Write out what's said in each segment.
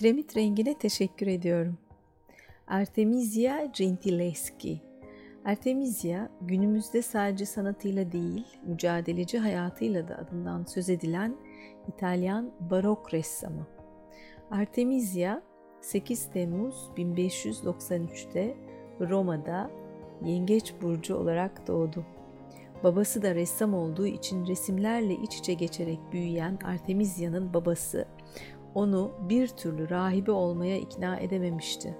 Kiremit rengine teşekkür ediyorum. Artemisia Gentileschi Artemisia günümüzde sadece sanatıyla değil, mücadeleci hayatıyla da adından söz edilen İtalyan barok ressamı. Artemisia 8 Temmuz 1593'te Roma'da Yengeç burcu olarak doğdu. Babası da ressam olduğu için resimlerle iç içe geçerek büyüyen Artemisia'nın babası onu bir türlü rahibe olmaya ikna edememişti.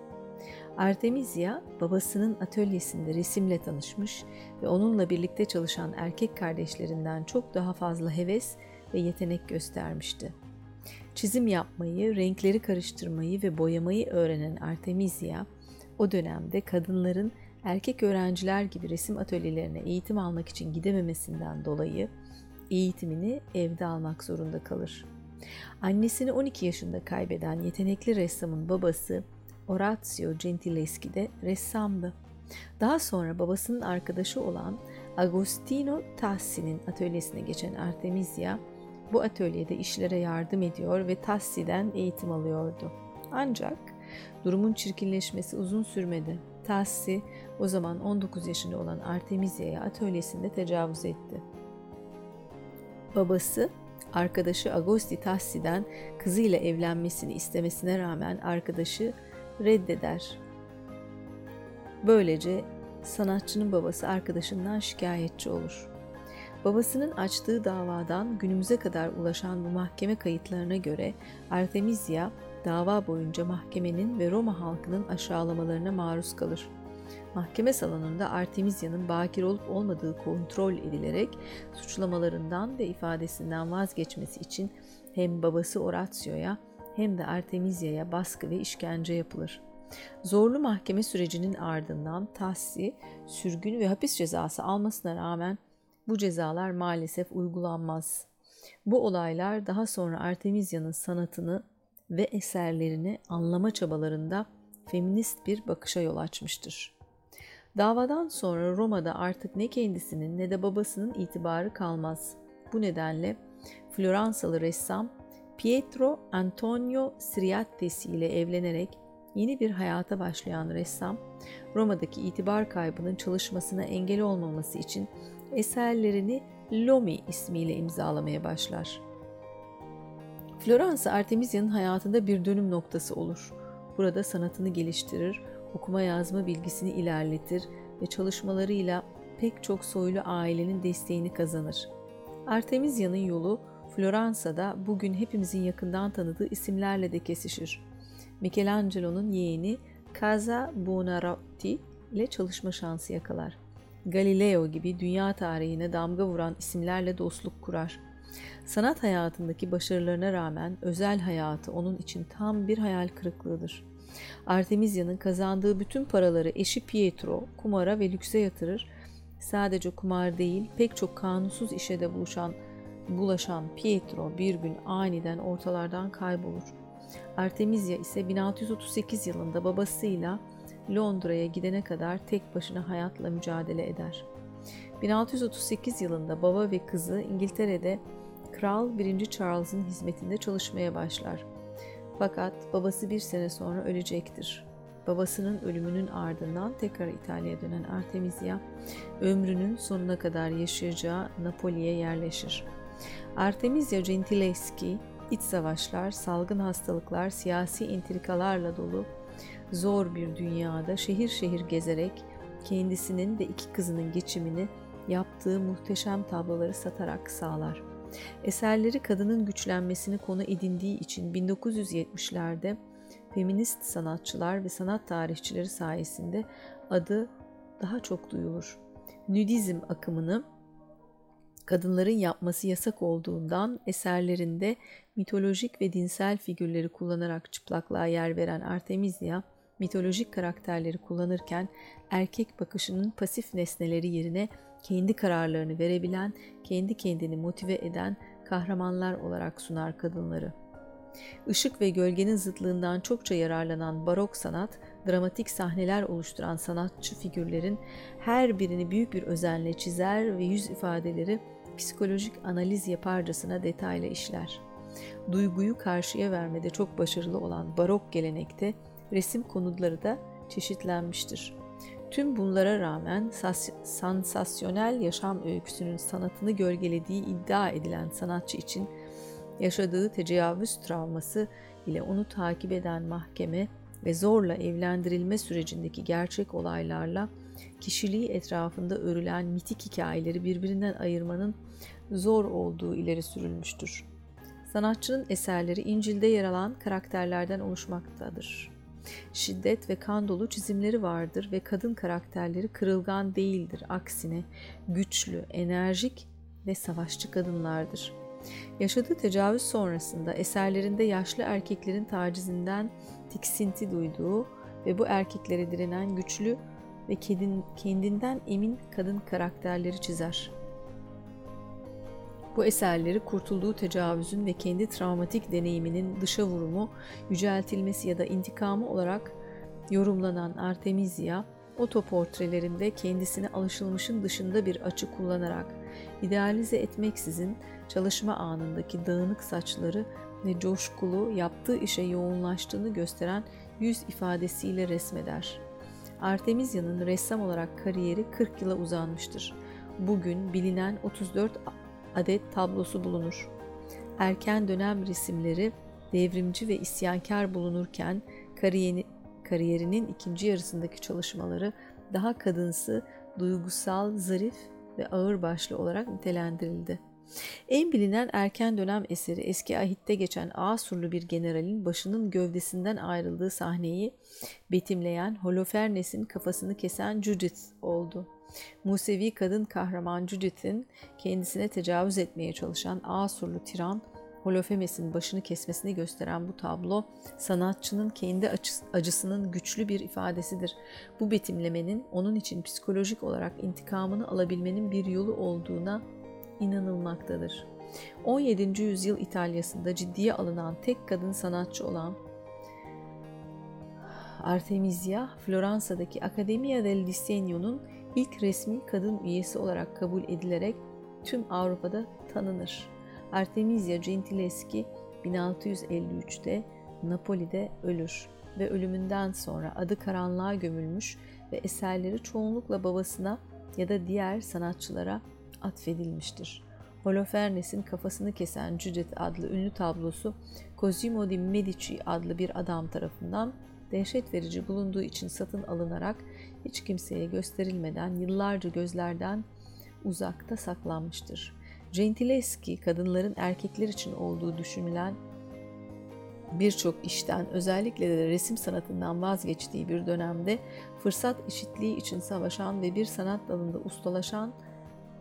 Artemisia babasının atölyesinde resimle tanışmış ve onunla birlikte çalışan erkek kardeşlerinden çok daha fazla heves ve yetenek göstermişti. Çizim yapmayı, renkleri karıştırmayı ve boyamayı öğrenen Artemisia, o dönemde kadınların erkek öğrenciler gibi resim atölyelerine eğitim almak için gidememesinden dolayı eğitimini evde almak zorunda kalır. Annesini 12 yaşında kaybeden yetenekli ressamın babası Orazio Gentileschi de ressamdı. Daha sonra babasının arkadaşı olan Agostino Tassi'nin atölyesine geçen Artemisia bu atölyede işlere yardım ediyor ve Tassi'den eğitim alıyordu. Ancak durumun çirkinleşmesi uzun sürmedi. Tassi o zaman 19 yaşında olan Artemisia'ya atölyesinde tecavüz etti. Babası arkadaşı Agosti Tassi'den kızıyla evlenmesini istemesine rağmen arkadaşı reddeder. Böylece sanatçının babası arkadaşından şikayetçi olur. Babasının açtığı davadan günümüze kadar ulaşan bu mahkeme kayıtlarına göre Artemisia dava boyunca mahkemenin ve Roma halkının aşağılamalarına maruz kalır. Mahkeme salonunda Artemisia'nın bakir olup olmadığı kontrol edilerek suçlamalarından ve ifadesinden vazgeçmesi için hem babası Orazio'ya hem de Artemisia'ya baskı ve işkence yapılır. Zorlu mahkeme sürecinin ardından Tassi, sürgün ve hapis cezası almasına rağmen bu cezalar maalesef uygulanmaz. Bu olaylar daha sonra Artemisia'nın sanatını ve eserlerini anlama çabalarında feminist bir bakışa yol açmıştır. Davadan sonra Roma'da artık ne kendisinin ne de babasının itibarı kalmaz. Bu nedenle Floransalı ressam Pietro Antonio Siriattesi ile evlenerek yeni bir hayata başlayan ressam, Roma'daki itibar kaybının çalışmasına engel olmaması için eserlerini Lomi ismiyle imzalamaya başlar. Floransa Artemisia'nın hayatında bir dönüm noktası olur. Burada sanatını geliştirir, okuma yazma bilgisini ilerletir ve çalışmalarıyla pek çok soylu ailenin desteğini kazanır. Artemisia'nın yolu Floransa'da bugün hepimizin yakından tanıdığı isimlerle de kesişir. Michelangelo'nun yeğeni Casa Buonarroti ile çalışma şansı yakalar. Galileo gibi dünya tarihine damga vuran isimlerle dostluk kurar. Sanat hayatındaki başarılarına rağmen özel hayatı onun için tam bir hayal kırıklığıdır. Artemisia'nın kazandığı bütün paraları eşi Pietro kumara ve lükse yatırır. Sadece kumar değil, pek çok kanunsuz işe de buluşan, bulaşan Pietro bir gün aniden ortalardan kaybolur. Artemisia ise 1638 yılında babasıyla Londra'ya gidene kadar tek başına hayatla mücadele eder. 1638 yılında baba ve kızı İngiltere'de Kral 1. Charles'ın hizmetinde çalışmaya başlar. Fakat babası bir sene sonra ölecektir. Babasının ölümünün ardından tekrar İtalya'ya dönen Artemisia, ömrünün sonuna kadar yaşayacağı Napoli'ye yerleşir. Artemisia Gentileschi, iç savaşlar, salgın hastalıklar, siyasi intrikalarla dolu zor bir dünyada şehir şehir gezerek kendisinin ve iki kızının geçimini yaptığı muhteşem tabloları satarak sağlar. Eserleri kadının güçlenmesini konu edindiği için 1970'lerde feminist sanatçılar ve sanat tarihçileri sayesinde adı daha çok duyulur. Nudizm akımını kadınların yapması yasak olduğundan eserlerinde mitolojik ve dinsel figürleri kullanarak çıplaklığa yer veren Artemisia, mitolojik karakterleri kullanırken erkek bakışının pasif nesneleri yerine kendi kararlarını verebilen, kendi kendini motive eden kahramanlar olarak sunar kadınları. Işık ve gölgenin zıtlığından çokça yararlanan barok sanat, dramatik sahneler oluşturan sanatçı figürlerin her birini büyük bir özenle çizer ve yüz ifadeleri psikolojik analiz yaparcasına detaylı işler. Duyguyu karşıya vermede çok başarılı olan barok gelenekte resim konuları da çeşitlenmiştir. Tüm bunlara rağmen sansasyonel yaşam öyküsünün sanatını gölgelediği iddia edilen sanatçı için yaşadığı tecavüz travması ile onu takip eden mahkeme ve zorla evlendirilme sürecindeki gerçek olaylarla kişiliği etrafında örülen mitik hikayeleri birbirinden ayırmanın zor olduğu ileri sürülmüştür. Sanatçının eserleri İncil'de yer alan karakterlerden oluşmaktadır. Şiddet ve kan dolu çizimleri vardır ve kadın karakterleri kırılgan değildir. Aksine güçlü, enerjik ve savaşçı kadınlardır. Yaşadığı tecavüz sonrasında eserlerinde yaşlı erkeklerin tacizinden tiksinti duyduğu ve bu erkeklere direnen güçlü ve kendinden emin kadın karakterleri çizer. Bu eserleri kurtulduğu tecavüzün ve kendi travmatik deneyiminin dışa vurumu, yüceltilmesi ya da intikamı olarak yorumlanan Artemisia, otoportrelerinde kendisini alışılmışın dışında bir açı kullanarak idealize etmeksizin çalışma anındaki dağınık saçları ve coşkulu yaptığı işe yoğunlaştığını gösteren yüz ifadesiyle resmeder. Artemisia'nın ressam olarak kariyeri 40 yıla uzanmıştır. Bugün bilinen 34 adet tablosu bulunur. Erken dönem resimleri devrimci ve isyankar bulunurken kariyeri, kariyerinin ikinci yarısındaki çalışmaları daha kadınsı, duygusal, zarif ve ağırbaşlı olarak nitelendirildi. En bilinen erken dönem eseri eski ahitte geçen Asurlu bir generalin başının gövdesinden ayrıldığı sahneyi betimleyen Holofernes'in kafasını kesen Judith oldu. Musevi kadın kahraman Judith'in kendisine tecavüz etmeye çalışan Asurlu tiran Holofemes'in başını kesmesini gösteren bu tablo sanatçının kendi acısının güçlü bir ifadesidir. Bu betimlemenin onun için psikolojik olarak intikamını alabilmenin bir yolu olduğuna inanılmaktadır. 17. yüzyıl İtalya'sında ciddiye alınan tek kadın sanatçı olan Artemisia, Floransa'daki Accademia del Disegno'nun ilk resmi kadın üyesi olarak kabul edilerek tüm Avrupa'da tanınır. Artemisia Gentileschi 1653'te Napoli'de ölür ve ölümünden sonra adı karanlığa gömülmüş ve eserleri çoğunlukla babasına ya da diğer sanatçılara atfedilmiştir. Holofernes'in kafasını kesen Judith adlı ünlü tablosu Cosimo di Medici adlı bir adam tarafından dehşet verici bulunduğu için satın alınarak hiç kimseye gösterilmeden yıllarca gözlerden uzakta saklanmıştır. Gentileschi kadınların erkekler için olduğu düşünülen birçok işten özellikle de resim sanatından vazgeçtiği bir dönemde fırsat eşitliği için savaşan ve bir sanat dalında ustalaşan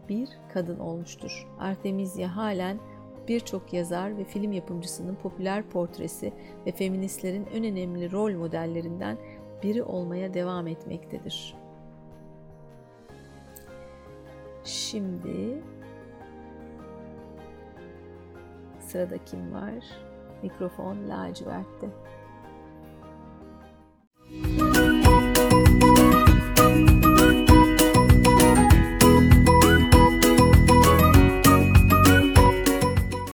bir kadın olmuştur. Artemisia halen birçok yazar ve film yapımcısının popüler portresi ve feministlerin en önemli rol modellerinden biri olmaya devam etmektedir. Şimdi sırada kim var? Mikrofon lacivertte.